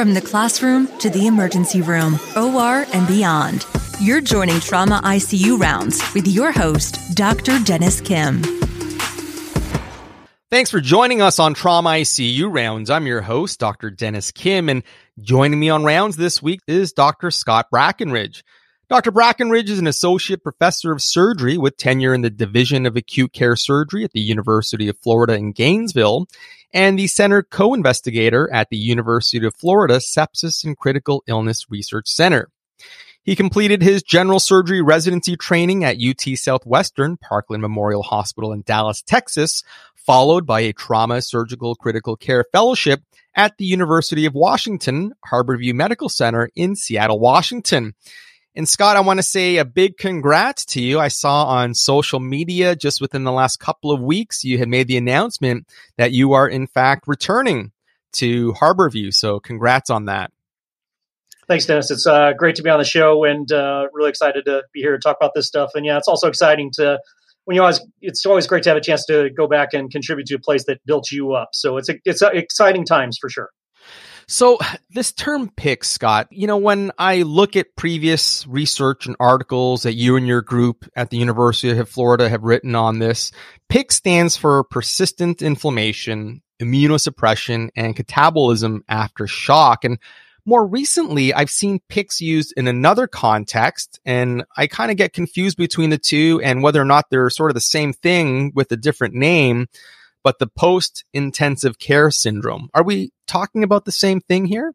From the classroom to the emergency room, OR, and beyond, you're joining Trauma ICU Rounds with your host, Dr. Dennis Kim. Thanks for joining us on Trauma ICU Rounds. I'm your host, Dr. Dennis Kim, and joining me on Rounds this week is Dr. Scott Brakenridge. Dr. Brakenridge is an associate professor of surgery with tenure in the Division of Acute Care Surgery at the University of Florida in Gainesville and the center co-investigator at the University of Florida Sepsis and Critical Illness Research Center. He completed his general surgery residency training at UT Southwestern Parkland Memorial Hospital in Dallas, Texas, followed by a trauma surgical critical care fellowship at the University of Washington Harborview Medical Center in Seattle, Washington. And Scott, I want to say a big congrats to you. I saw on social media just within the last couple of weeks, you had made the announcement that you are in fact returning to Harborview. So congrats on that. Thanks, Dennis. It's uh, great to be on the show and uh, really excited to be here to talk about this stuff. And yeah, it's also exciting to when you always it's always great to have a chance to go back and contribute to a place that built you up. So it's it's exciting times for sure. So this term PICS, Scott, you know, when I look at previous research and articles that you and your group at the University of Florida have written on this, PICS stands for persistent inflammation, immunosuppression, and catabolism after shock. And more recently, I've seen PICS used in another context, and I kind of get confused between the two and whether or not they're sort of the same thing with a different name but the post intensive care syndrome. Are we talking about the same thing here?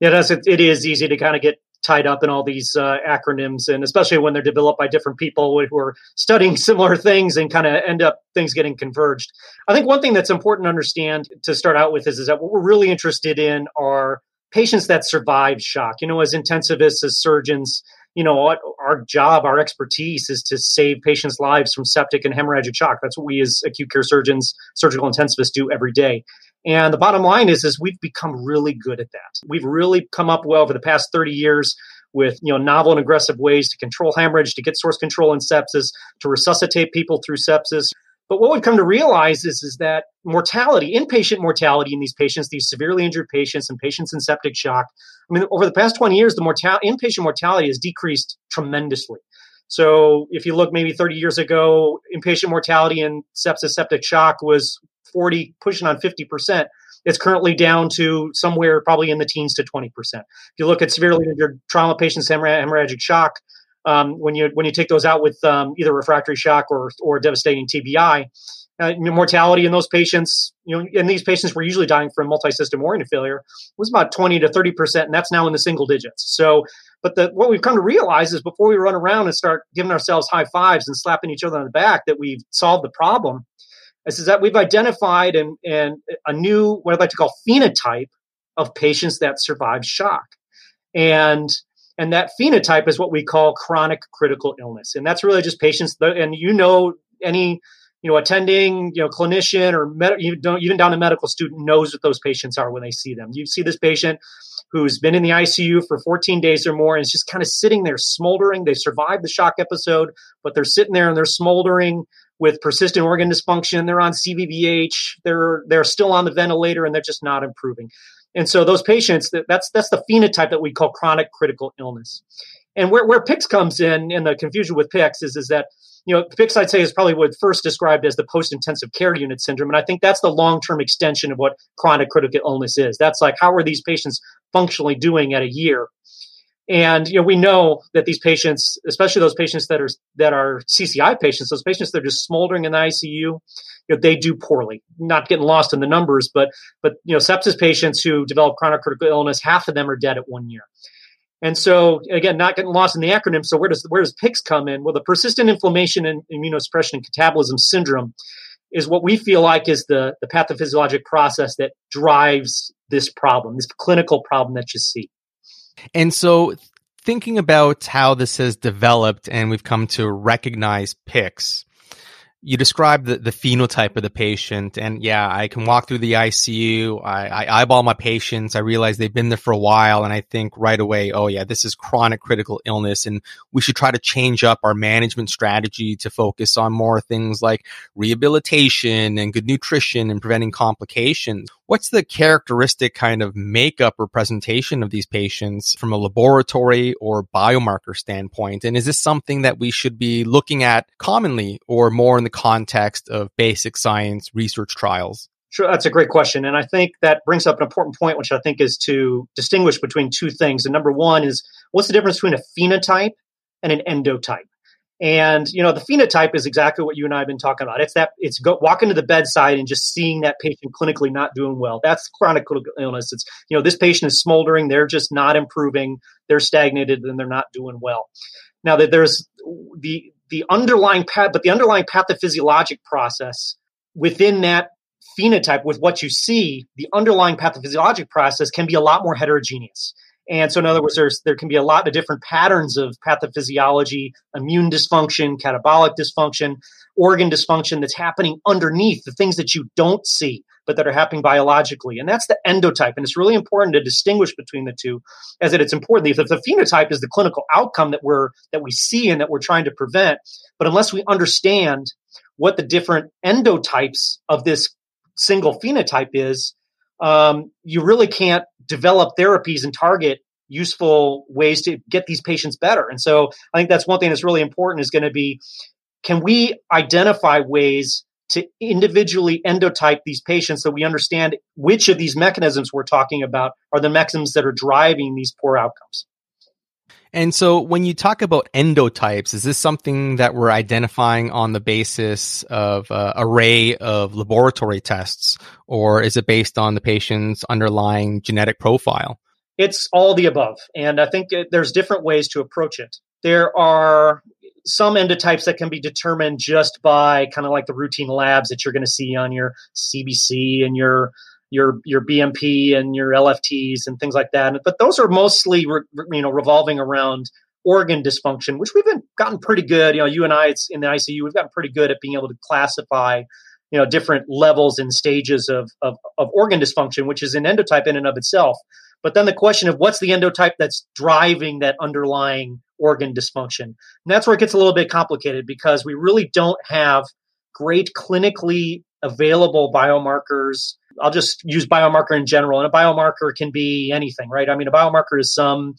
Yeah, it is, it is easy to kind of get tied up in all these uh, acronyms, and especially when they're developed by different people who are studying similar things and kind of end up things getting converged. I think one thing that's important to understand to start out with is, is that what we're really interested in are patients that survive shock. You know, as intensivists, as surgeons, you know, our job, our expertise is to save patients' lives from septic and hemorrhagic shock. That's what we as acute care surgeons, surgical intensivists do every day. And the bottom line is, is we've become really good at that. We've really come up well over the past 30 years with you know novel and aggressive ways to control hemorrhage, to get source control in sepsis, to resuscitate people through sepsis. But what we've come to realize is, is that mortality, inpatient mortality in these patients, these severely injured patients and patients in septic shock, I mean, over the past 20 years, the mortal- inpatient mortality has decreased tremendously. So if you look maybe 30 years ago, inpatient mortality in sepsis septic shock was 40, pushing on 50%. It's currently down to somewhere probably in the teens to 20%. If you look at severely injured trauma patients, hemorrhagic shock, um, when you when you take those out with um, either refractory shock or or devastating TBI. Uh, mortality in those patients, you know, and these patients were usually dying from multi-system organ failure, was about 20 to 30 percent, and that's now in the single digits. So, but the, what we've come to realize is before we run around and start giving ourselves high fives and slapping each other on the back that we've solved the problem, is, that we've identified and and a new what I'd like to call phenotype of patients that survive shock, and and that phenotype is what we call chronic critical illness. And that's really just patients, that, and you know, any you know attending you know clinician or med- even down to medical student knows what those patients are when they see them. You see this patient who's been in the ICU for 14 days or more and is just kind of sitting there smoldering. They survived the shock episode, but they're sitting there and they're smoldering with persistent organ dysfunction. They're on CVVH. They're they're still on the ventilator and they're just not improving. And so those patients, that's that's the phenotype that we call chronic critical illness. And where, where PICS comes in, and the confusion with PICS is, is that, you know, PICS I'd say is probably what first described as the post-intensive care unit syndrome. And I think that's the long-term extension of what chronic critical illness is. That's like, how are these patients functionally doing at a year? And you know, we know that these patients, especially those patients that are that are CCI patients, those patients that are just smoldering in the ICU, you know, they do poorly. Not getting lost in the numbers, but but you know, sepsis patients who develop chronic critical illness, half of them are dead at one year. And so again, not getting lost in the acronym. So where does where does PICS come in? Well, the persistent inflammation and immunosuppression and catabolism syndrome is what we feel like is the the pathophysiologic process that drives this problem, this clinical problem that you see. And so thinking about how this has developed and we've come to recognize PICS, you described the, the phenotype of the patient and yeah i can walk through the icu I, I, eyeball my patients. I realize they've been there for a while and i think right away oh yeah this is chronic critical illness and we should try to change up our management strategy to focus on more things like rehabilitation and good nutrition and preventing complications what's the characteristic kind of makeup or presentation of these patients from a laboratory or biomarker standpoint? And is this something that we should be looking at commonly or more in the context of basic science research trials? Sure, that's a great question. And I think that brings up an important point, which I think is to distinguish between two things. And number one is what's the difference between a phenotype and an endotype? And you know, the phenotype is exactly what you and I have been talking about. It's that it's go, walking to the bedside and just seeing that patient clinically not doing well. That's chronic illness. It's you know, this patient is smoldering. They're just not improving. They're stagnated, and they're not doing well. Now that there's the the underlying path, but the underlying pathophysiologic process within that phenotype with what you see, the underlying pathophysiologic process can be a lot more heterogeneous. And so, in other words, there's there can be a lot of different patterns of pathophysiology, immune dysfunction, catabolic dysfunction, organ dysfunction that's happening underneath the things that you don't see, but that are happening biologically. And that's the endotype. And it's really important to distinguish between the two, as that it's important. If the phenotype is the clinical outcome that we're that we see and that we're trying to prevent, but unless we understand what the different endotypes of this single phenotype is, um, you really can't develop therapies and target useful ways to get these patients better. And so I think that's one thing that's really important is going to be can we identify ways to individually endotype these patients so we understand which of these mechanisms we're talking about are the mechanisms that are driving these poor outcomes. And so when you talk about endotypes, is this something that we're identifying on the basis of an array of laboratory tests, or is it based on the patient's underlying genetic profile? It's all the above. And I think uh, there's different ways to approach it. There are some endotypes that can be determined just by kind of like the routine labs that you're going to see on your CBC and your your your BMP and your LFTs and things like that. But those are mostly re, you know revolving around organ dysfunction, which we've been gotten pretty good. You know, you and I, it's in the ICU, we've gotten pretty good at being able to classify you know different levels and stages of, of, of organ dysfunction, which is an endotype in and of itself. But then the question of what's the endotype that's driving that underlying organ dysfunction, and that's where it gets a little bit complicated because we really don't have great clinically available biomarkers I'll just use biomarker in general. And a biomarker can be anything, right? I mean, a biomarker is some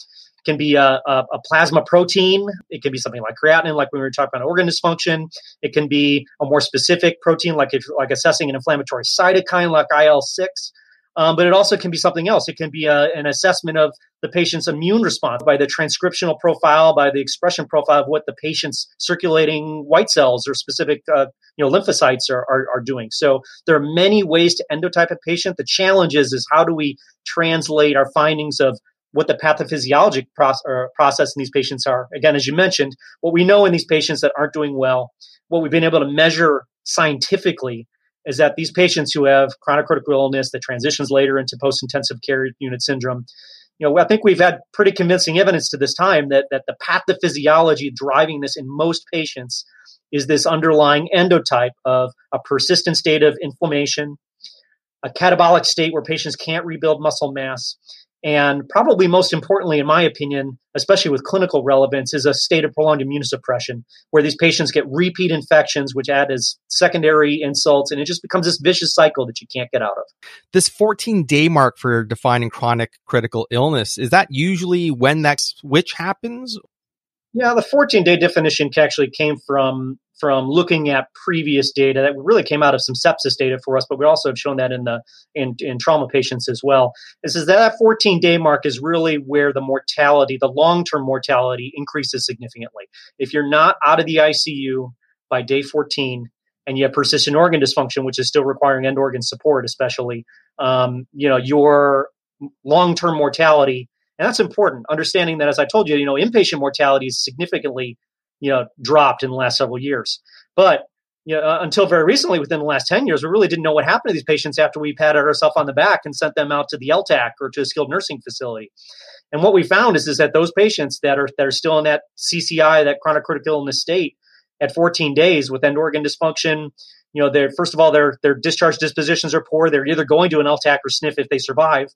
can be a, a, a, plasma protein. It can be something like creatinine, like when we were talking about organ dysfunction. It can be a more specific protein, like if like assessing an inflammatory cytokine, like IL six. Um, but it also can be something else. It can be a, an assessment of the patient's immune response by the transcriptional profile, by the expression profile of what the patient's circulating white cells or specific uh, you know lymphocytes are, are, are, doing. So there are many ways to endotype a patient. The challenge is is how do we translate our findings of what the pathophysiologic process, process in these patients are. Again, as you mentioned, what we know in these patients that aren't doing well, what we've been able to measure scientifically is that these patients who have chronic critical illness that transitions later into post-intensive care unit syndrome, you know, I think we've had pretty convincing evidence to this time that that the pathophysiology driving this in most patients is this underlying endotype of a persistent state of inflammation, a catabolic state where patients can't rebuild muscle mass, and probably most importantly, in my opinion, especially with clinical relevance, is a state of prolonged immunosuppression where these patients get repeat infections, which add as secondary insults, and it just becomes this vicious cycle that you can't get out of. This 14 day mark for defining chronic critical illness, is that usually when that switch happens? Yeah, the 14 day definition actually came from from looking at previous data that really came out of some sepsis data for us, but we also have shown that in the in, in trauma patients as well. This is that 14 day mark is really where the mortality, the long term mortality, increases significantly. If you're not out of the ICU by day 14 and you have persistent organ dysfunction, which is still requiring end organ support, especially, um, you know, your long term mortality. And that's important. Understanding that, as I told you, you know, inpatient mortality is significantly you know dropped in the last several years. But you know, uh, until very recently, within the last 10 years, we really didn't know what happened to these patients after we patted ourselves on the back and sent them out to the LTAC or to a skilled nursing facility. And what we found is, is that those patients that are that are still in that CCI, that chronic critical illness state, at 14 days with end organ dysfunction, you know, they're first of all their their discharge dispositions are poor. They're either going to an LTAC or SNF if they survive,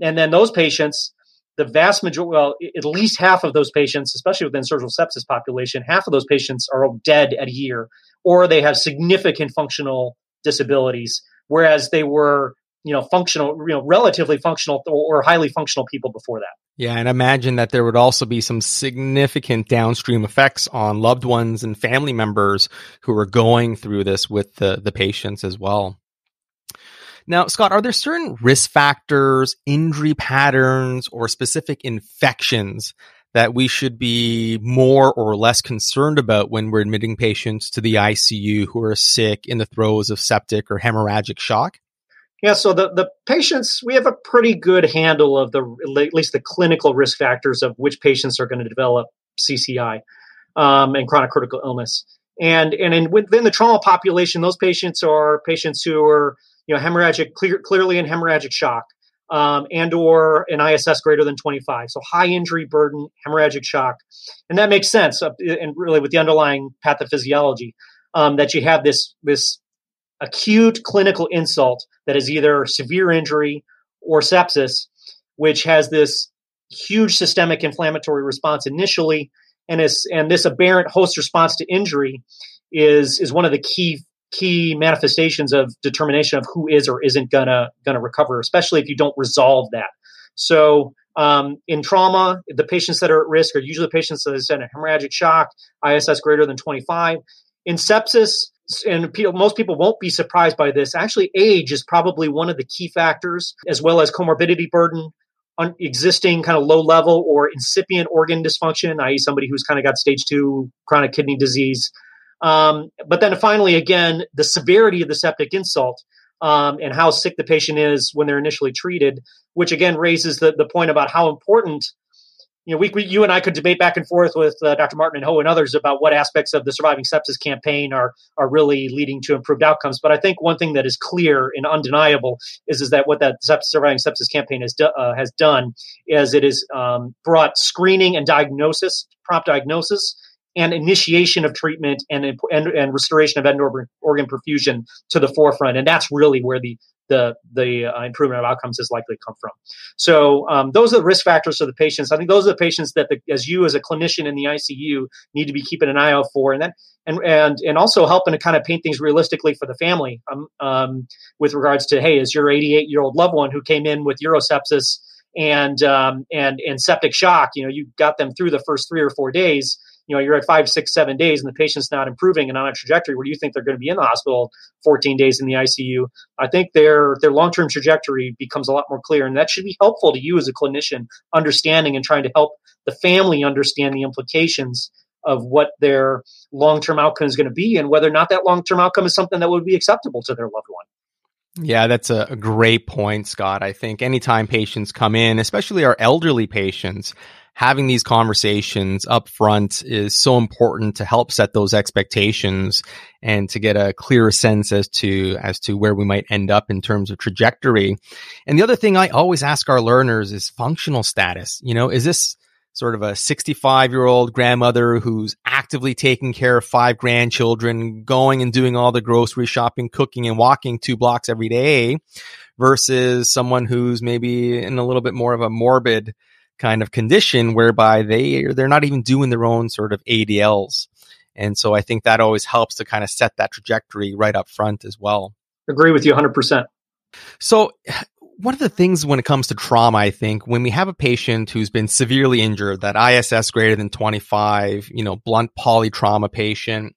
and then those patients the vast majority, well, at least half of those patients, especially within surgical sepsis population, half of those patients are dead at a year, or they have significant functional disabilities, whereas they were you know functional you know relatively functional or, or highly functional people before that yeah, and imagine that there would also be some significant downstream effects on loved ones and family members who are going through this with the, the patients as well. Now, Scott, are there certain risk factors, injury patterns, or specific infections that we should be more or less concerned about when we're admitting patients to the ICU who are sick in the throes of septic or hemorrhagic shock? Yeah, so the, the patients, we have a pretty good handle of the at least the clinical risk factors of which patients are going to develop CCI um, and chronic critical illness. And and in, within the trauma population, those patients are patients who are you know hemorrhagic, clear, clearly in hemorrhagic shock, um, and or an ISS greater than 25. So high injury burden, hemorrhagic shock, and that makes sense. Uh, and really with the underlying pathophysiology, um, that you have this this acute clinical insult that is either severe injury or sepsis, which has this huge systemic inflammatory response initially, and is and this aberrant host response to injury is is one of the key key manifestations of determination of who is or isn't gonna gonna recover, especially if you don't resolve that. So um, in trauma, the patients that are at risk are usually patients that have a hemorrhagic shock, ISS greater than 25. In sepsis, and people, most people won't be surprised by this. Actually, age is probably one of the key factors, as well as comorbidity burden, un- existing kind of low level or incipient organ dysfunction, i.e., somebody who's kind of got stage two chronic kidney disease. Um, but then finally, again, the severity of the septic insult um, and how sick the patient is when they're initially treated, which again raises the, the point about how important you know, we, we, you and I could debate back and forth with uh, Dr. Martin and Ho and others about what aspects of the Surviving Sepsis campaign are are really leading to improved outcomes. But I think one thing that is clear and undeniable is is that what that Surviving Sepsis campaign has do, uh, has done is it has um, brought screening and diagnosis, prompt diagnosis, and initiation of treatment and and, and restoration of end organ perfusion to the forefront. And that's really where the the the uh, improvement of outcomes is likely to come from. So um, those are the risk factors for the patients. I think those are the patients that, the, as you as a clinician in the ICU, need to be keeping an eye out for, and then and and and also helping to kind of paint things realistically for the family um, um, with regards to hey, is your 88 year old loved one who came in with urosepsis and um, and and septic shock, you know, you got them through the first three or four days you know you're at five six seven days and the patient's not improving and on a trajectory where you think they're going to be in the hospital 14 days in the icu i think their their long-term trajectory becomes a lot more clear and that should be helpful to you as a clinician understanding and trying to help the family understand the implications of what their long-term outcome is going to be and whether or not that long-term outcome is something that would be acceptable to their loved one yeah, that's a, a, great point, Scott. I think anytime patients come in, especially our elderly patients, having these conversations up front is so important to help set those expectations and to get a clearer sense as to as to where we might end up in terms of trajectory. And the other thing I always ask our learners is functional status. You know, is this sort of a 65 year old grandmother who's actively taking care of five grandchildren, going and doing all the grocery shopping, cooking and walking two blocks every day versus someone who's maybe in a little bit more of a morbid kind of condition whereby they they're not even doing their own sort of ADLs. And so I think that always helps to kind of set that trajectory right up front as well. Agree with you 100%. So one of the things when it comes to trauma, I think when we have a patient who's been severely injured, that ISS greater than 25, you know, blunt polytrauma patient,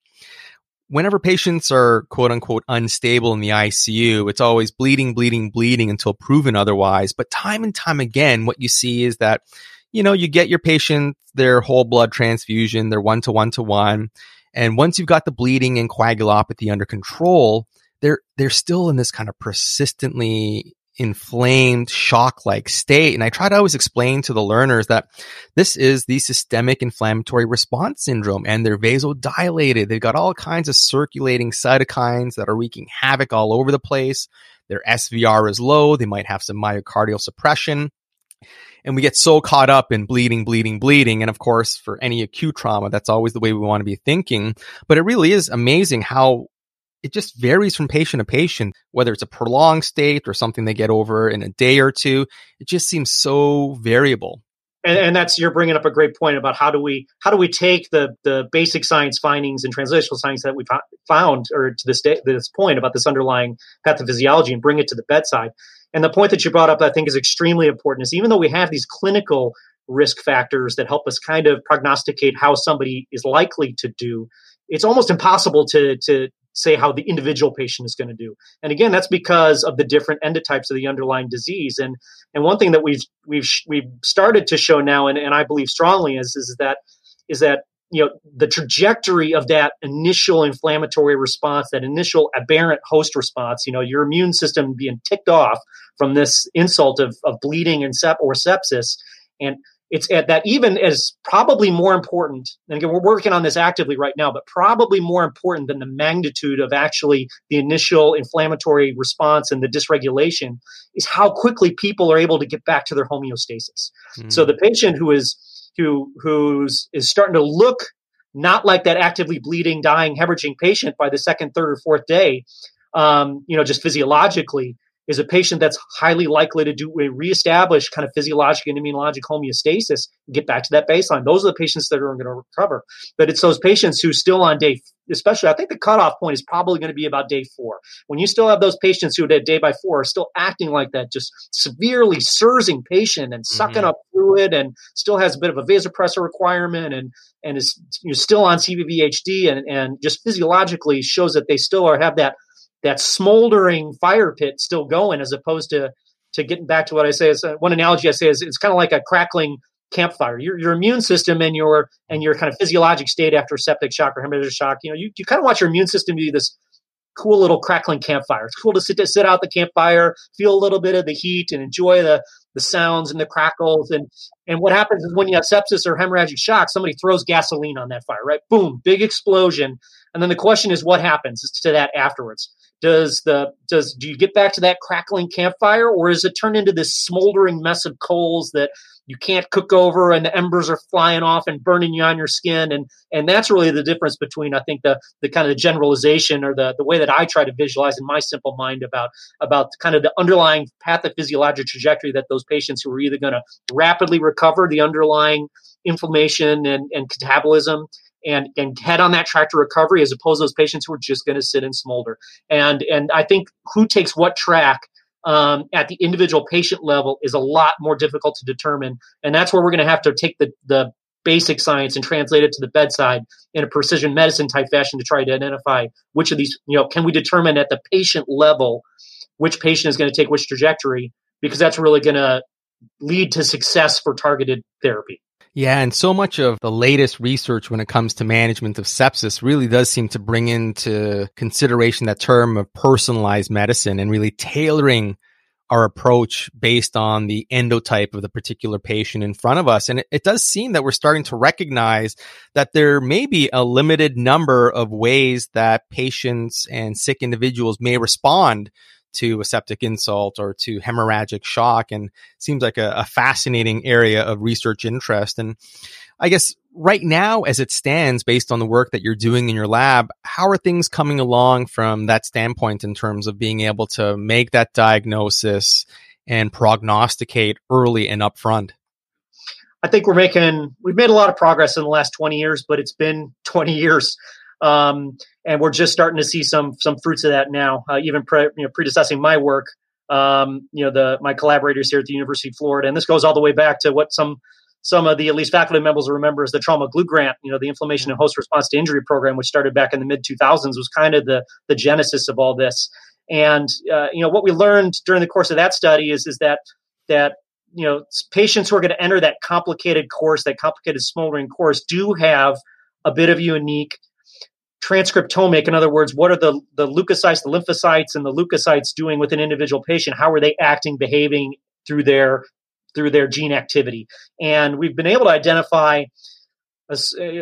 whenever patients are quote unquote unstable in the ICU, it's always bleeding, bleeding, bleeding until proven otherwise. But time and time again, what you see is that, you know, you get your patient their whole blood transfusion, their one to one to one. And once you've got the bleeding and coagulopathy under control, they're, they're still in this kind of persistently inflamed shock like state. And I try to always explain to the learners that this is the systemic inflammatory response syndrome and they're vasodilated. They've got all kinds of circulating cytokines that are wreaking havoc all over the place. Their SVR is low. They might have some myocardial suppression. And we get so caught up in bleeding, bleeding, bleeding. And of course, for any acute trauma, that's always the way we want to be thinking. But it really is amazing how it just varies from patient to patient, whether it's a prolonged state or something they get over in a day or two. It just seems so variable. and, and that's you're bringing up a great point about how do we how do we take the the basic science findings and translational science that we found or to this day this point about this underlying pathophysiology and bring it to the bedside. And the point that you brought up, I think, is extremely important. Is even though we have these clinical risk factors that help us kind of prognosticate how somebody is likely to do, it's almost impossible to to say how the individual patient is going to do. And again, that's because of the different endotypes of the underlying disease. And and one thing that we've we've we've started to show now, and, and I believe strongly is is that is that you know the trajectory of that initial inflammatory response that initial aberrant host response you know your immune system being ticked off from this insult of, of bleeding and sep- or sepsis and it's at that even is probably more important and again we're working on this actively right now but probably more important than the magnitude of actually the initial inflammatory response and the dysregulation is how quickly people are able to get back to their homeostasis mm. so the patient who is who who's is starting to look not like that actively bleeding dying hemorrhaging patient by the second third or fourth day um, you know just physiologically is a patient that's highly likely to do a reestablish kind of physiologic and immunologic homeostasis and get back to that baseline. Those are the patients that are going to recover. But it's those patients who still on day, especially I think the cutoff point is probably going to be about day four. When you still have those patients who at day by four are still acting like that, just severely sursing patient and sucking mm-hmm. up fluid and still has a bit of a vasopressor requirement and and is you know, still on CVVHD and, and just physiologically shows that they still are have that that smoldering fire pit still going as opposed to to getting back to what I say is uh, one analogy I say is it's kind of like a crackling campfire. Your your immune system and your and your kind of physiologic state after septic shock or hemorrhagic shock, you know, you, you kind of watch your immune system be this cool little crackling campfire. It's cool to sit to sit out the campfire, feel a little bit of the heat and enjoy the the sounds and the crackles and and what happens is when you have sepsis or hemorrhagic shock, somebody throws gasoline on that fire, right? Boom, big explosion. And then the question is what happens to that afterwards? Does the does do you get back to that crackling campfire or is it turned into this smoldering mess of coals that you can't cook over and the embers are flying off and burning you on your skin? And and that's really the difference between i think the the kind of generalization or the the way that i try to visualize in my simple mind about about kind of the underlying pathophysiologic trajectory that those patients who are either going to rapidly recover the underlying inflammation and, and catabolism and and head on that track to recovery as opposed to those patients who are just going to sit and smolder. And and I think who takes what track um, at the individual patient level is a lot more difficult to determine, and that's where we're going to have to take the the basic science and translate it to the bedside in a precision medicine type fashion to try to identify which of these you know can we determine at the patient level which patient is going to take which trajectory because that's really going to lead to success for targeted therapy. Yeah, and so much of the latest research when it comes to management of sepsis really does seem to bring into consideration that term of personalized medicine and really tailoring our approach based on the endotype of the particular patient in front of us. And it, it, does seem that we're starting to recognize that there may be a limited number of ways that patients and sick individuals may respond to a septic insult or to hemorrhagic shock and seems like a, a fascinating area of research interest. And I guess right now, as it stands, based on the work that you're doing in your lab, how are things coming along from that standpoint in terms of being able to make that diagnosis and prognosticate early and upfront? I think we're making we've made a lot of progress in the last 20 years, but it's been 20 years um, and we're just starting to see some some fruits of that now. Uh, even pre, you know, predecessing my work, um, you know, the my collaborators here at the University of Florida, and this goes all the way back to what some some of the at least faculty members remember is the trauma glue grant. You know, the inflammation and host response to injury program, which started back in the mid 2000s, was kind of the the genesis of all this. And uh, you know, what we learned during the course of that study is is that that you know patients who are going to enter that complicated course, that complicated smoldering course, do have a bit of unique transcriptomic in other words what are the the leukocytes the lymphocytes and the leukocytes doing with an individual patient? How are they acting behaving through their through their gene activity? And we've been able to identify uh,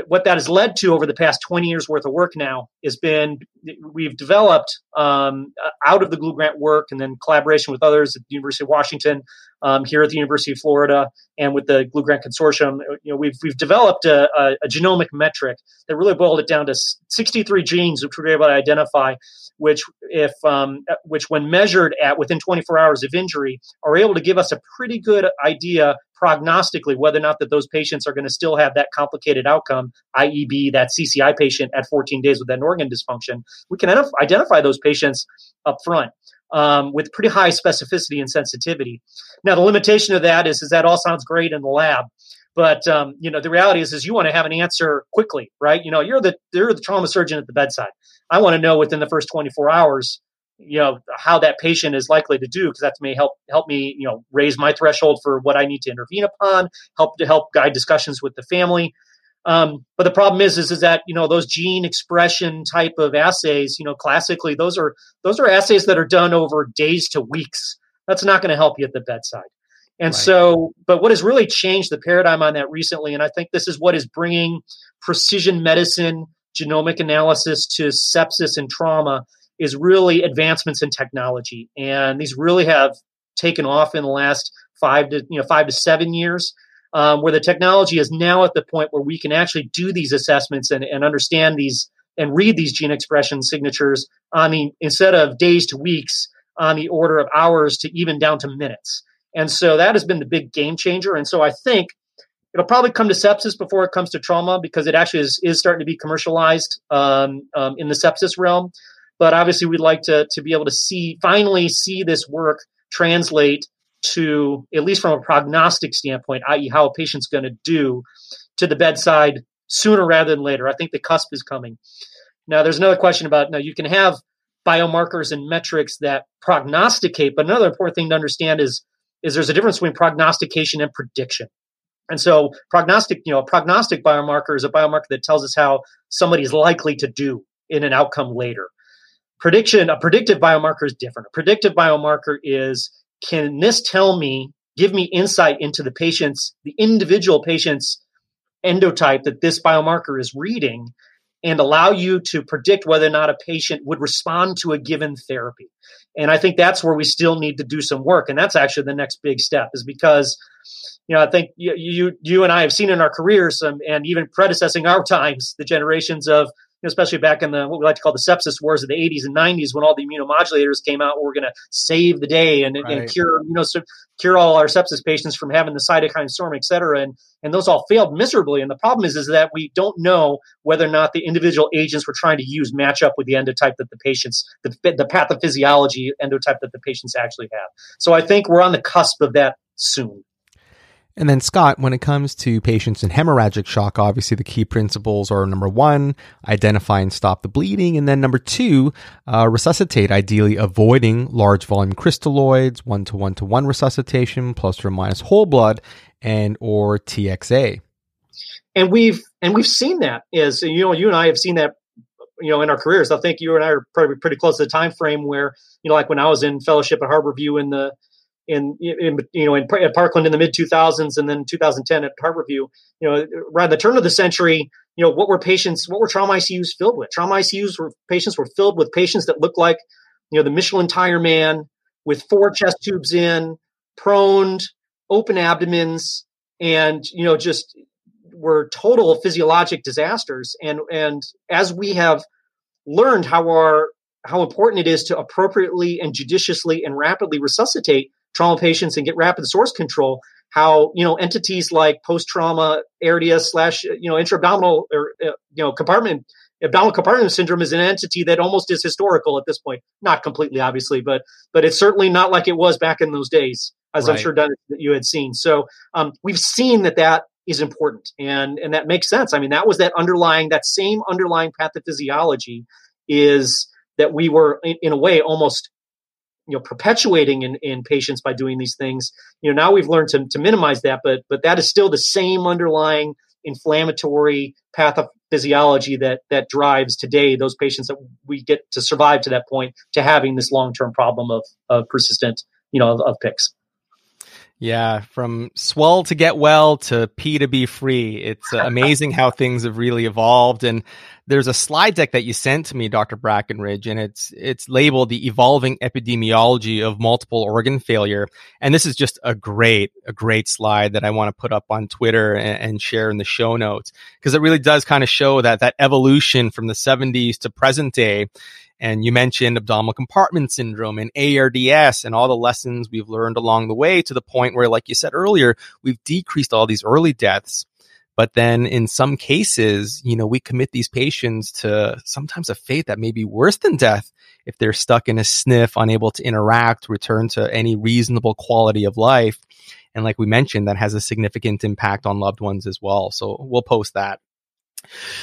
what that has led to over the past 20 years worth of work now has been we've developed um, out of the glue grant work and then collaboration with others at the university of washington um, here at the university of florida and with the glue grant consortium you know we've, we've developed a, a, a genomic metric that really boiled it down to 63 genes which we were able to identify which if um, which when measured at within 24 hours of injury are able to give us a pretty good idea prognostically whether or not that those patients are going to still have that complicated outcome, i.e., be that CCI patient at 14 days with that organ dysfunction, we can identify those patients up front. Um, with pretty high specificity and sensitivity. Now, the limitation of that is, is that all sounds great in the lab, but um, you know the reality is, is you want to have an answer quickly, right? You know, you're the you're the trauma surgeon at the bedside. I want to know within the first 24 hours you know how that patient is likely to do because that may help help me you know raise my threshold for what I need to intervene upon, help to help guide discussions with the family. Um, but the problem is, is is that you know those gene expression type of assays, you know, classically those are those are assays that are done over days to weeks. That's not going to help you at the bedside. And right. so, but what has really changed the paradigm on that recently, and I think this is what is bringing precision medicine, genomic analysis to sepsis and trauma, is really advancements in technology, and these really have taken off in the last five to you know five to seven years, um, where the technology is now at the point where we can actually do these assessments and, and understand these and read these gene expression signatures on the instead of days to weeks on the order of hours to even down to minutes. And so that has been the big game changer. And so I think it'll probably come to sepsis before it comes to trauma because it actually is, is starting to be commercialized um, um, in the sepsis realm. But obviously, we'd like to to be able to see finally see this work translate to at least from a prognostic standpoint, i.e., how a patient's going to do to the bedside sooner rather than later. I think the cusp is coming. Now, there's another question about now you can have biomarkers and metrics that prognosticate, but another important thing to understand is is there's a difference between prognostication and prediction. And so prognostic, you know, a prognostic biomarker is a biomarker that tells us how somebody's likely to do in an outcome later prediction a predictive biomarker is different a predictive biomarker is can this tell me give me insight into the patient's the individual patient's endotype that this biomarker is reading and allow you to predict whether or not a patient would respond to a given therapy? And i think that's where we still need to do some work and that's actually the next big step is because you know i think you you, you and i have seen in our careers um, and even predecessing our times the generations of especially back in the what we like to call the sepsis wars of the 80s and 90s when all the immunomodulators came out we're going to save the day and, right. and, cure you know so cure all our sepsis patients from having the cytokine storm et cetera. And and those all failed miserably. And the problem is is that we don't know whether or not the individual agents we're trying to use match up with the endotype that the patients the, the pathophysiology endotype that the patients actually have. So i think we're on the cusp of that soon and then, Scott, when it comes to patients in hemorrhagic shock, obviously the key principles are number one, identify and stop the bleeding. And then number two, uh, resuscitate, ideally avoiding large volume crystalloids, one to one to one resuscitation, plus or minus whole blood, and or TXA. And we've and we've seen that is you know you and I have seen that you know in our careers. I think you and I are probably pretty close to the time frame where you know like when I was in fellowship at Harborview in the in, in you know in at Parkland in the mid 2000s and then 2010 at Harborview. You know, around the turn of the century, you know what were patients, what were trauma ICUs filled with? Trauma ICUs were patients were filled with patients that looked like you know the Michelin tire man with four chest tubes in, proned, open abdomens, and you know just were total physiologic disasters. And and as we have learned how our how important it is to appropriately and judiciously and rapidly resuscitate trauma patients and get rapid source control, how you know entities like post trauma ARDS slash you know intra-abdominal or uh, you know compartment abdominal compartment syndrome is an entity that almost is historical at this point. Not completely, obviously, but but it's certainly not like it was back in those days, as right. I'm sure that you had seen. So um, we've seen that that is important, and and that makes sense. I mean, that was that underlying that same underlying pathophysiology is that we were in, in a way almost you know perpetuating in, in patients by doing these things. You know now we've learned to, to minimize that but but that is still the same underlying inflammatory pathophysiology that that drives today those patients that we get to survive to that point to having this long-term problem of, of persistent you know of, of PICS yeah, from swell to get well to P to be free. It's uh, amazing how things have really evolved. And there's a slide deck that you sent to me, Dr. Brakenridge, and it's it's labeled the evolving epidemiology of multiple organ failure. And this is just a great, a great slide that I want to put up on Twitter and, and share in the show notes because it really does kind of show that that evolution from the 70s to present day. And you mentioned abdominal compartment syndrome and ARDS and all the lessons we've learned along the way to the point where, like you said earlier, we've decreased all these early deaths but then in some cases, you know, we commit these patients to sometimes a fate that may be worse than death if they're stuck in a SNF, unable to interact, return to any reasonable quality of life. And like we mentioned, that has a significant impact on loved ones as well. So we'll post that.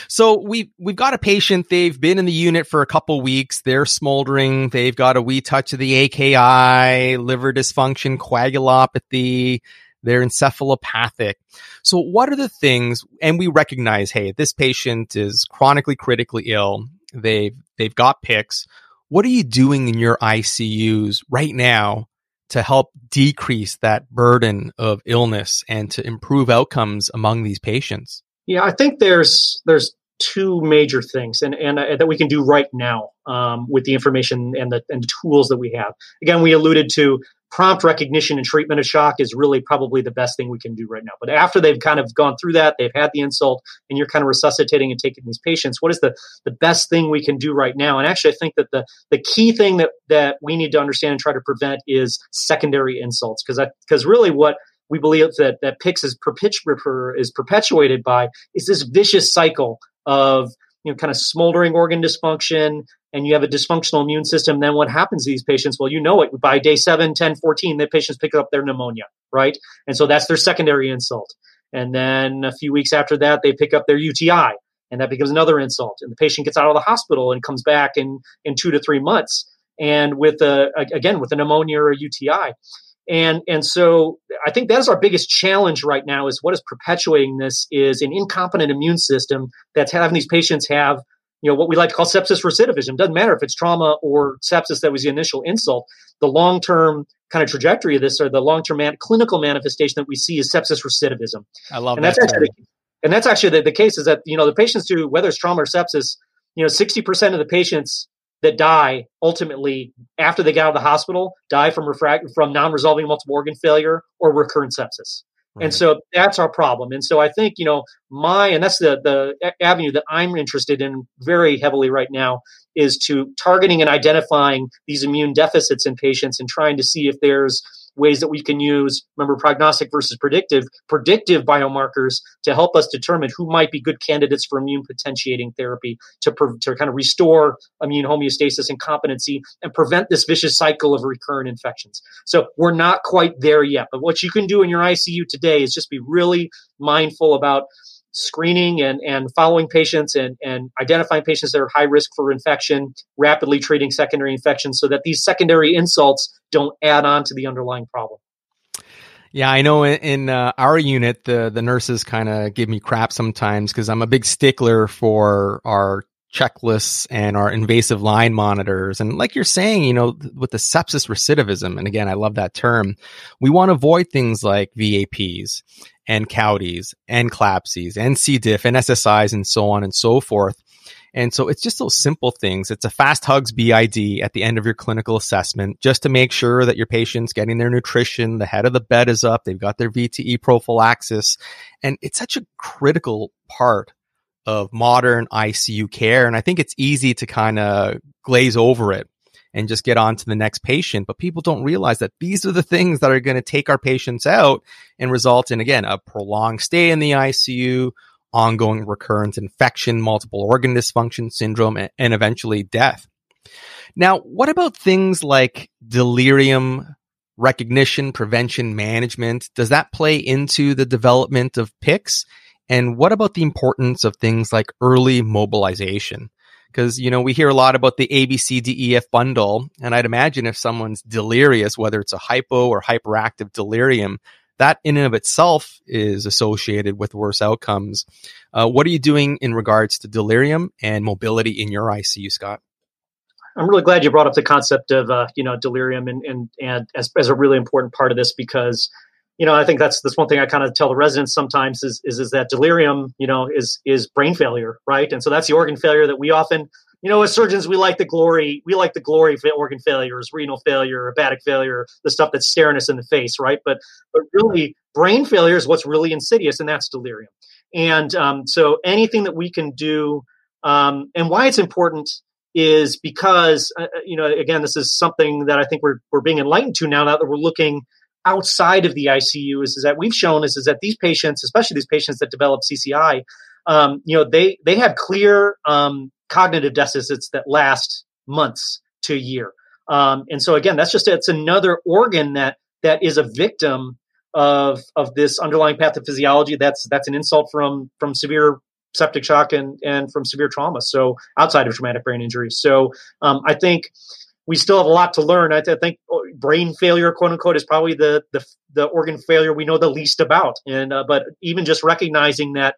So we've we've got a patient. They've been in the unit for a couple weeks. They're smoldering. They've got a wee touch of the AKI, liver dysfunction, coagulopathy. They're encephalopathic. So what are the things, and we recognize, hey, this patient is chronically critically ill. They've, they've got PICS. What are you doing in your ICUs right now to help decrease that burden of illness and to improve outcomes among these patients? Yeah, I think there's, there's two major things and, and uh, that we can do right now um, with the information and the, and the tools that we have. Again, we alluded to prompt recognition and treatment of shock is really probably the best thing we can do right now. But after they've kind of gone through that, they've had the insult, and you're kind of resuscitating and taking these patients, what is the, the best thing we can do right now? And actually, I think that the, the key thing that, that we need to understand and try to prevent is secondary insults. Because because really what we believe that, that PICS is, is perpetuated by is this vicious cycle of you know kind of smoldering organ dysfunction and you have a dysfunctional immune system, then what happens to these patients? Well, you know it. By day 7, 10, 14, the patients pick up their pneumonia, right? And so that's their secondary insult. And then a few weeks after that, they pick up their UTI, and that becomes another insult. And the patient gets out of the hospital and comes back in, in two to three months. And with a, again, with a pneumonia or a UTI. And, and so I think that is our biggest challenge right now is what is perpetuating this is an incompetent immune system that's having these patients have you know what we like to call sepsis recidivism. Doesn't matter if it's trauma or sepsis that was the initial insult. The long-term kind of trajectory of this or the long-term man- clinical manifestation that we see is sepsis recidivism. I love and that that's actually and that's actually the, the case is that you know the patients who whether it's trauma or sepsis you know 60% of the patients that die ultimately after they get out of the hospital die from refract from non-resolving multiple organ failure or recurrent sepsis Right. And so that's our problem. And so I think, you know, my, and that's the, the avenue that I'm interested in very heavily right now is to targeting and identifying these immune deficits in patients and trying to see if there's ways that we can use remember prognostic versus predictive predictive biomarkers to help us determine who might be good candidates for immune potentiating therapy to, to kind of restore immune homeostasis and competency and prevent this vicious cycle of recurrent infections. So we're not quite there yet but what you can do in your icu today is just be really mindful about screening and, and following patients and, and identifying patients that are high risk for infection, rapidly treating secondary infections so that these secondary insults don't add on to the underlying problem. Yeah, I know in, uh, our unit, the, the nurses kind of give me crap sometimes because I'm a big stickler for our checklists and our invasive line monitors. And like you're saying, you know, with the sepsis recidivism, and again, I love that term, we want to avoid things like VAPs and CAUTIs and CLABSIs and C. diff and SSIs and so on and so forth. And so it's just those simple things. It's a fast hugs BID at the end of your clinical assessment just to make sure that your patient's getting their nutrition, the head of the bed is up, they've got their VTE prophylaxis. And it's such a critical part of modern ICU care. And I think it's easy to kind of glaze over it and just get on to the next patient. But people don't realize that these are the things that are going to take our patients out and result in, again, a prolonged stay in the ICU, ongoing recurrent infection, multiple organ dysfunction syndrome, and eventually death. Now, what about things like delirium recognition, prevention, management? Does that play into the development of PICS? And what about the importance of things like early mobilization? Because, you know, we hear a lot about the ABCDEF bundle. And I'd imagine if someone's delirious, whether it's a hypo or hyperactive delirium, that in and of itself is associated with worse outcomes. Uh, what are you doing in regards to delirium and mobility in your ICU, Scott? I'm really glad you brought up the concept of uh, you know delirium and and and as, as a really important part of this because you know, I think that's that's one thing I kind of tell the residents sometimes is, is is that delirium, you know, is is brain failure, right? And so that's the organ failure that we often, you know, as surgeons, we like the glory, we like the glory of organ failures, renal failure, hepatic failure, the stuff that's staring us in the face, right? But but really, brain failure is what's really insidious, and that's delirium. And um, so anything that we can do, um, and why it's important is because uh, uh, you know, again, this is something that I think we're we're being enlightened to now that we're looking outside of the ICU is, is that we've shown is, is that these patients, especially these patients that develop CCI, um, you know, they they have clear um, cognitive deficits that last months to a year. Um, and so again, that's just it's another organ that that is a victim of of this underlying pathophysiology. That's that's an insult from from severe septic shock and and from severe trauma. So outside of traumatic brain injury. So um, I think we still have a lot to learn. I, think brain failure, quote unquote, is probably the the, the organ failure we know the least about. And uh, but even just recognizing that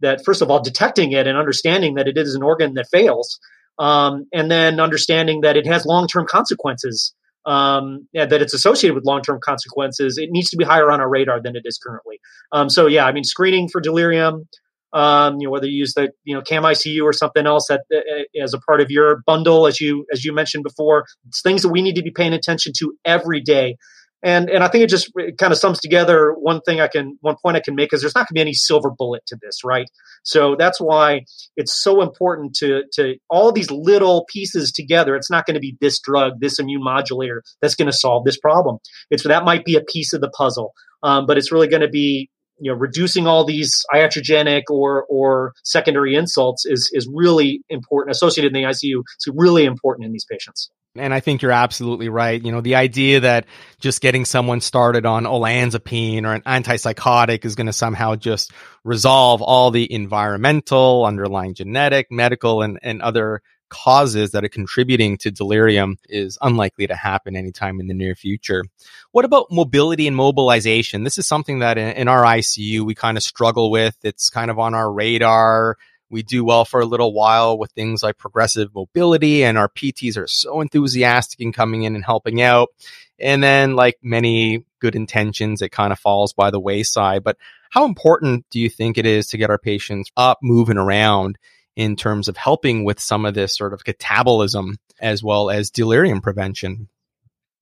that first of all, detecting it and understanding that it is an organ that fails, um, and then understanding that it has long term consequences. Um, that it's associated with long term consequences. It needs to be higher on our radar than it is currently. Um, so yeah, I mean, screening for delirium, um, you know, whether you use the you know CAM ICU or something else that uh, as a part of your bundle, as you as you mentioned before, it's things that we need to be paying attention to every day. And and I think it just kind of sums together one thing I can one point I can make is there's not going to be any silver bullet to this, right? So that's why it's so important to to all these little pieces together. It's not going to be this drug, this immune modulator that's going to solve this problem. It's that might be a piece of the puzzle, um, but it's really going to be you know reducing all these iatrogenic or or secondary insults is is really important associated in the ICU. It's really important in these patients. And I think you're absolutely right. You know, the idea that just getting someone started on olanzapine or an antipsychotic is going to somehow just resolve all the environmental, underlying genetic, medical, and, and other causes that are contributing to delirium is unlikely to happen anytime in the near future. What about mobility and mobilization? This is something that in, in our ICU we kind of struggle with. It's kind of on our radar. We do well for a little while with things like progressive mobility and our PTs are so enthusiastic in coming in and helping out. And then like many good intentions, it kind of falls by the wayside. But how important do you think it is to get our patients up, moving around? In terms of helping with some of this sort of catabolism as well as delirium prevention?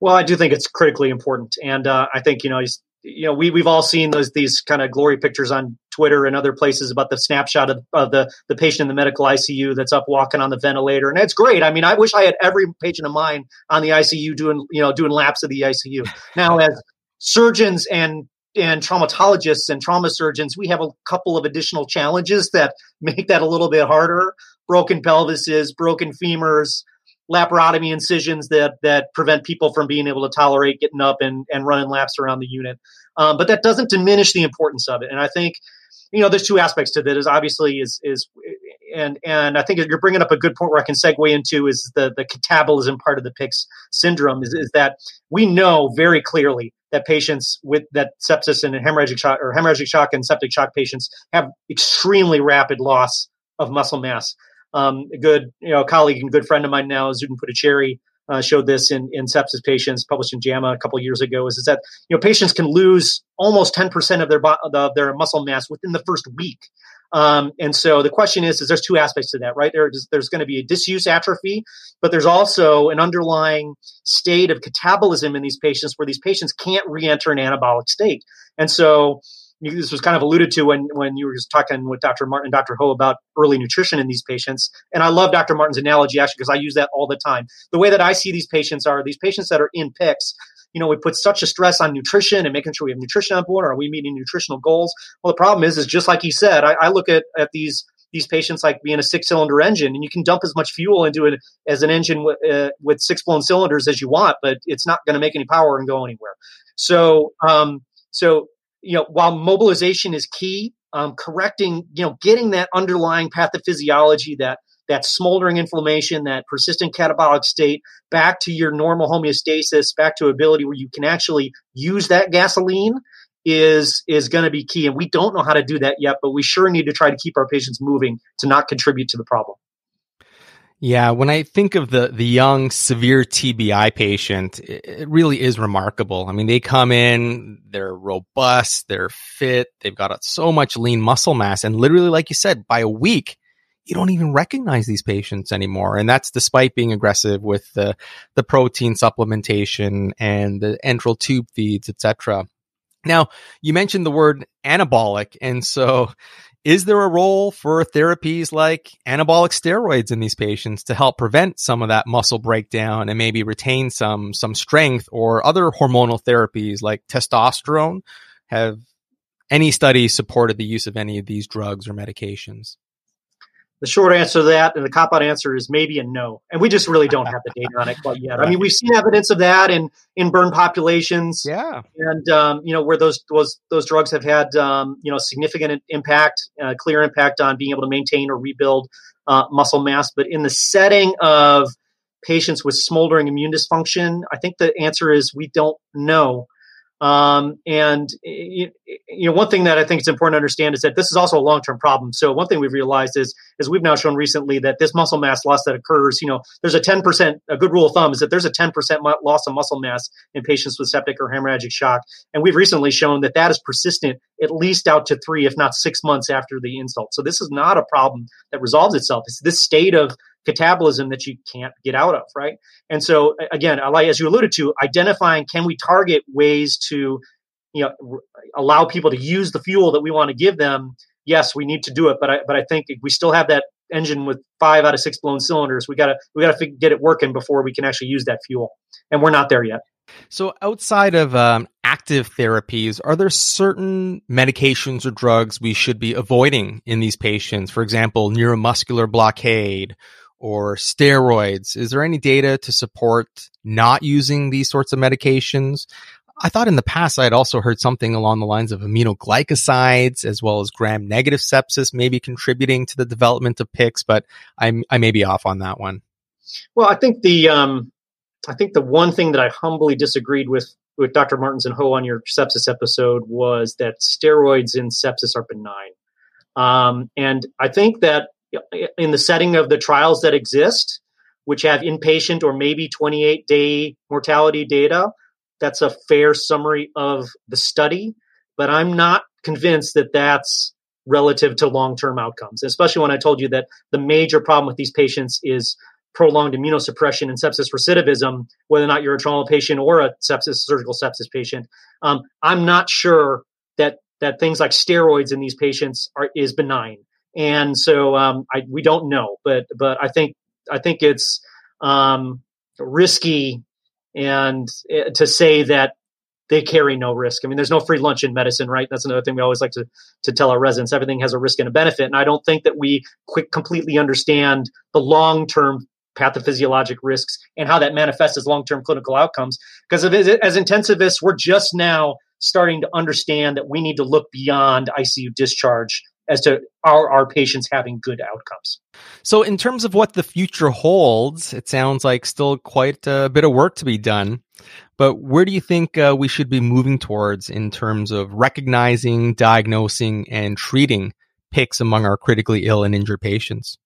Well, I do think it's critically important, and uh, I think you know, you know, we we've all seen those these kind of glory pictures on Twitter and other places about the snapshot of, of, the the patient in the medical ICU that's up walking on the ventilator, and it's great. I mean, I wish I had every patient of mine on the ICU doing you know doing laps of the ICU. Now, as surgeons and and traumatologists and trauma surgeons, we have a couple of additional challenges that make that a little bit harder. Broken pelvises, broken femurs, laparotomy incisions that that prevent people from being able to tolerate getting up and, and running laps around the unit. Um, but that doesn't diminish the importance of it. And I think, you know, there's two aspects to that. Is obviously is is and and I think you're bringing up a good point where I can segue into is the the catabolism part of the PICS syndrome is, is that we know very clearly that patients with that sepsis and hemorrhagic shock or hemorrhagic shock and septic shock patients have extremely rapid loss of muscle mass. Um, a good you know colleague and good friend of mine now, Zudin Puthucheary, uh, showed this in, in sepsis patients, published in JAMA a couple years ago. Is, is that you know patients can lose almost ten percent of their of their muscle mass within the first week. Um, and so the question is, is there's two aspects to that, right? There's, there's going to be a disuse atrophy, but there's also an underlying state of catabolism in these patients where these patients can't re-enter an anabolic state. And so this was kind of alluded to when, when you were just talking with Dr. Martin and Dr. Ho about early nutrition in these patients. And I love Dr. Martin's analogy actually because I use that all the time. The way that I see these patients are these patients that are in PICS you know, we put such a stress on nutrition and making sure we have nutrition on board. Are we meeting nutritional goals? Well, the problem is, is just like you said, I, I look at, at these these patients like being a six cylinder engine and you can dump as much fuel into it as an engine w- uh, with six blown cylinders as you want but it's not going to make any power and go anywhere so um, so you know while mobilization is key um, correcting you know getting that underlying pathophysiology that that smoldering inflammation, that persistent catabolic state back to your normal homeostasis, back to ability where you can actually use that gasoline is is going to be key and we don't know how to do that yet but we sure need to try to keep our patients moving to not contribute to the problem Yeah, when I think of the the young severe TBI patient, it, it really is remarkable. I mean, they come in, they're robust, they're fit, they've got so much lean muscle mass, and literally, like you said, by a week, you don't even recognize these patients anymore. And that's despite being aggressive with the the protein supplementation and the enteral tube feeds, etc. Now, you mentioned the word anabolic, and so is there a role for therapies like anabolic steroids in these patients to help prevent some of that muscle breakdown and maybe retain some some strength or other hormonal therapies like testosterone? Have any studies supported the use of any of these drugs or medications? The short answer to that and the cop out answer is maybe and no. And we just really don't have the data on it quite yet. I mean, we've seen evidence of that in, in burn populations. Yeah. And, um, you know, where those, those, those drugs have had, um, you know, significant impact, uh, clear impact on being able to maintain or rebuild uh, muscle mass. But in the setting of patients with smoldering immune dysfunction, I think the answer is we don't know. Um, and you, know, one thing that I think it's important to understand is that this is also a long-term problem. So one thing we've realized is, is we've now shown recently that this muscle mass loss that occurs, you know, there's a 10%, a good rule of thumb is that there's a 10% loss of muscle mass in patients with septic or hemorrhagic shock. And we've recently shown that that is persistent at least out to three, if not six months after the insult. So this is not a problem that resolves itself. It's this state of catabolism that you can't get out of, right? And so again, as you alluded to, identifying can we target ways to, you know, allow people to use the fuel that we want to give them. Yes, we need to do it, but I but I think we still have that engine with five out of six blown cylinders. We gotta we gotta get it working before we can actually use that fuel, and we're not there yet. So, outside of um, active therapies, are there certain medications or drugs we should be avoiding in these patients? For example, neuromuscular blockade or steroids. Is there any data to support not using these sorts of medications? I thought in the past I had also heard something along the lines of aminoglycosides as well as gram negative sepsis maybe contributing to the development of PICS, but I'm, I may be off on that one. Well, I think the, um, I think the one thing that I humbly disagreed with with Dr. Martins and Ho on your sepsis episode was that steroids in sepsis are benign. Um, and I think that in the setting of the trials that exist, which have inpatient or maybe 28 day mortality data, that's a fair summary of the study. But I'm not convinced that that's relative to long term outcomes, especially when I told you that the major problem with these patients is prolonged immunosuppression and sepsis recidivism, whether or not you're a trauma patient or a sepsis surgical sepsis patient. Um, I'm not sure that that things like steroids in these patients are is benign and so um, I, we don't know, but but I think I think it's um, risky and uh, to say that they carry no risk. I mean, there's no free lunch in medicine, right? That's another thing we always like to to tell our residents. Everything has a risk and a benefit, and I don't think that we quick completely understand the long term pathophysiologic risks and how that manifests as long term clinical outcomes. Because as intensivists, we're just now starting to understand that we need to look beyond ICU discharge as to are our patients having good outcomes. So, in terms of what the future holds, it sounds like still quite a bit of work to be done. But where do you think uh, we should be moving towards in terms of recognizing, diagnosing, and treating PICS among our critically ill and injured patients?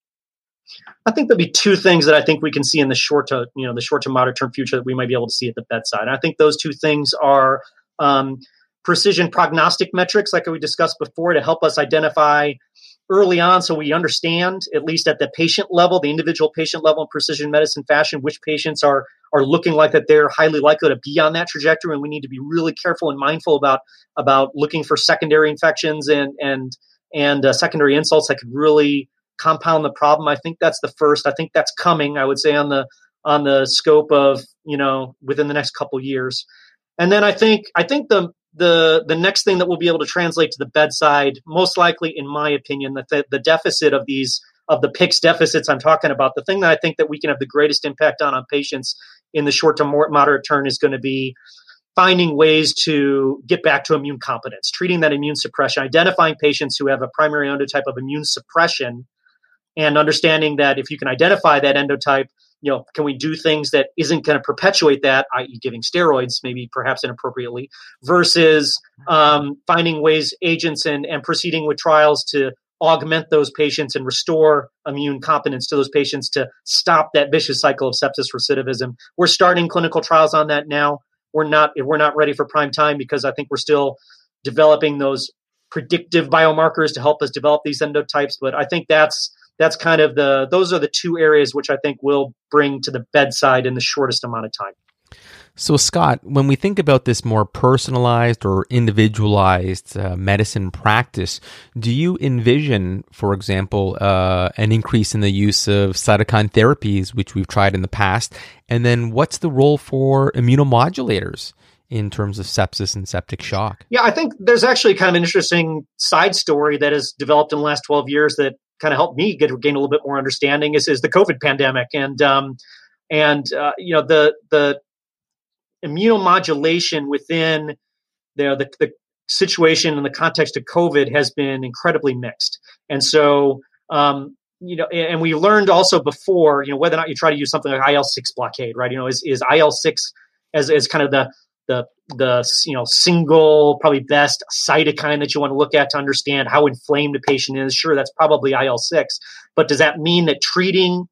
I think there'll be two things that I think we can see in the short to you know the short to moderate term future that we might be able to see at the bedside. I think those two things are um, precision prognostic metrics, like we discussed before, to help us identify early on so we understand, at least at the patient level, the individual patient level in precision medicine fashion, which patients are are looking like that they're highly likely to be on that trajectory. And we need to be really careful and mindful about about looking for secondary infections and and and uh, secondary insults that could really compound the problem. I think that's the first. I think that's coming. I would say on the on the scope of you know within the next couple years. And then I think I think the the the next thing that we'll be able to translate to the bedside, most likely, in my opinion, that the, the deficit of these of the PICS deficits I'm talking about, the thing that I think that we can have the greatest impact on on patients in the short to moderate term is going to be finding ways to get back to immune competence, treating that immune suppression, identifying patients who have a primary endotype of immune suppression, and understanding that if you can identify that endotype, you know, can we do things that isn't going to perpetuate that, i.e., giving steroids, maybe perhaps inappropriately, versus um, finding ways, agents, and and proceeding with trials to augment those patients and restore immune competence to those patients to stop that vicious cycle of sepsis recidivism. We're starting clinical trials on that now. We're not we're not ready for prime time because I think we're still developing those predictive biomarkers to help us develop these endotypes. But I think that's that's kind of the those are the two areas which I think will bring to the bedside in the shortest amount of time. So, Scott, when we think about this more personalized or individualized uh, medicine practice, do you envision, for example, uh, an increase in the use of cytokine therapies, which we've tried in the past? And then what's the role for immunomodulators? in terms of sepsis and septic shock? Yeah, I think there's actually kind of an interesting side story that has developed in the last 12 years that kind of helped me get gain a little bit more understanding is, is the COVID pandemic. And, um, and, uh, you know, the, the immunomodulation within the, the, the situation in the context of COVID has been incredibly mixed. And so, um, you know, and we learned also before, you know, whether or not you try to use something like IL six blockade, right? You know, is, is IL six as, as kind of the the the you know single probably best cytokine that you want to look at to understand how inflamed a patient is. Sure, that's probably IL six, but does that mean that treating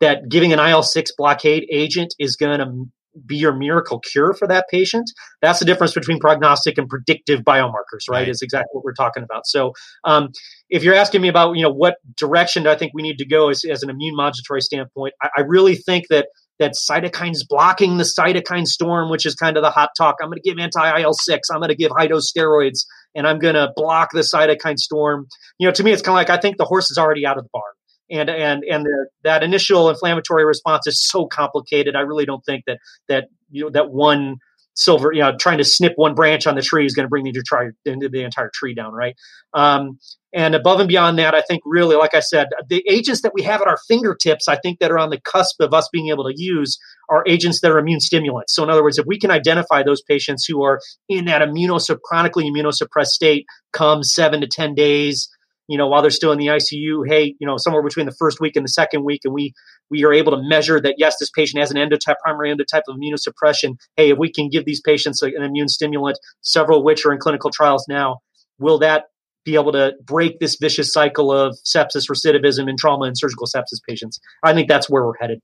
that giving an IL six blockade agent is going to be your miracle cure for that patient. That's the difference between prognostic and predictive biomarkers, right? right. Is exactly what we're talking about. So, um, if you're asking me about, you know, what direction do I think we need to go as, as an immune modulatory standpoint, I, I really think that that cytokines blocking the cytokine storm, which is kind of the hot talk. I'm going to give anti IL six. I'm going to give high dose steroids, and I'm going to block the cytokine storm. You know, to me, it's kind of like I think the horse is already out of the barn and and and the, that initial inflammatory response is so complicated. I really don't think that that you know that one silver, you know, trying to snip one branch on the tree is going to bring the entire the entire tree down, right? Um, and above and beyond that, I think really, like I said, the agents that we have at our fingertips, I think that are on the cusp of us being able to use are agents that are immune stimulants. So, in other words, if we can identify those patients who are in that immunosuppressed, chronically immunosuppressed state, come seven to ten days you know, while they're still in the ICU, hey, you know, somewhere between the first week and the second week, and we we are able to measure that yes, this patient has an endotype, primary endotype of immunosuppression. Hey, if we can give these patients an immune stimulant, several of which are in clinical trials now, will that be able to break this vicious cycle of sepsis, recidivism, and trauma and surgical sepsis patients? I think that's where we're headed.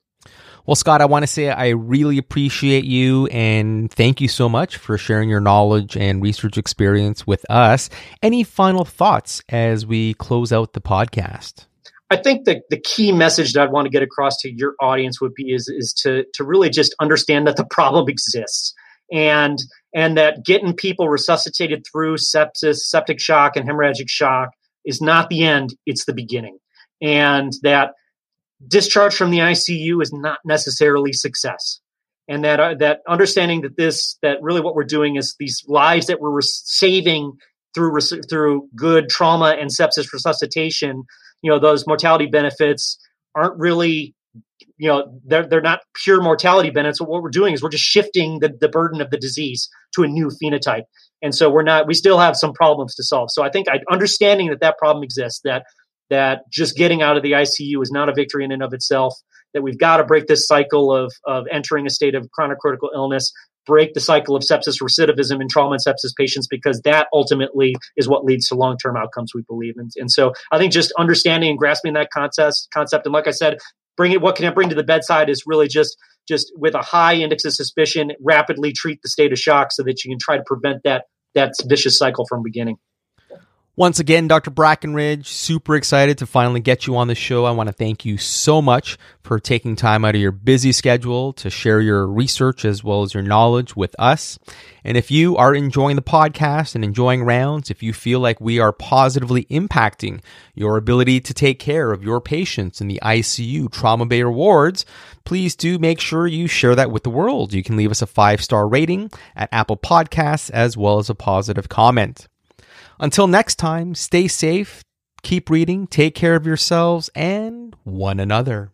Well, Scott, I want to say I really appreciate you and thank you so much for sharing your knowledge and research experience with us. Any final thoughts as we close out the podcast? I think that the key message that I'd want to get across to your audience would be is, is to, to really just understand that the problem exists and and that getting people resuscitated through sepsis, septic shock, and hemorrhagic shock is not the end, it's the beginning. And that discharge from the ICU is not necessarily success. And that uh, that understanding that this that really what we're doing is these lives that we're saving through through good trauma and sepsis resuscitation, you know, those mortality benefits aren't really you know they're they're not pure mortality benefits. What we're doing is we're just shifting the, the burden of the disease to a new phenotype. And so we're not we still have some problems to solve. So i think I, understanding that that problem exists that that just getting out of the ICU is not a victory in and of itself, that we've got to break this cycle of, of entering a state of chronic critical illness, break the cycle of sepsis recidivism in trauma and sepsis patients, because that ultimately is what leads to long term outcomes, we believe. And, and so I think just understanding and grasping that concept, concept, and like I said, bring it, what can I bring to the bedside is really just just with a high index of suspicion, rapidly treat the state of shock so that you can try to prevent that that vicious cycle from beginning. Once again, Dr. Brakenridge, super excited to finally get you on the show. I want to thank you so much for taking time out of your busy schedule to share your research as well as your knowledge with us. And if you are enjoying the podcast and enjoying rounds, if you feel like we are positively impacting your ability to take care of your patients in the ICU trauma bay wards, please do make sure you share that with the world. You can leave us a five star rating at Apple Podcasts as well as a positive comment. Until next time, stay safe, keep reading, take care of yourselves and one another.